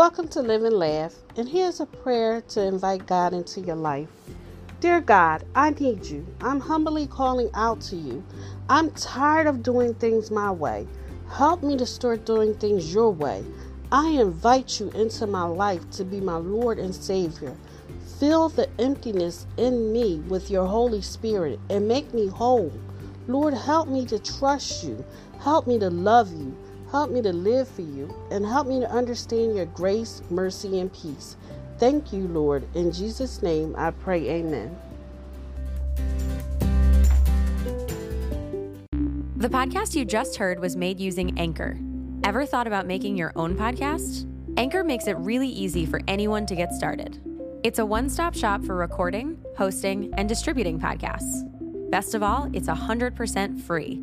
Welcome to Live and Laugh, and here's a prayer to invite God into your life. Dear God, I need you. I'm humbly calling out to you. I'm tired of doing things my way. Help me to start doing things your way. I invite you into my life to be my Lord and Savior. Fill the emptiness in me with your Holy Spirit and make me whole. Lord, help me to trust you. Help me to love you. Help me to live for you and help me to understand your grace, mercy, and peace. Thank you, Lord. In Jesus' name I pray, Amen. The podcast you just heard was made using Anchor. Ever thought about making your own podcast? Anchor makes it really easy for anyone to get started. It's a one stop shop for recording, hosting, and distributing podcasts. Best of all, it's 100% free.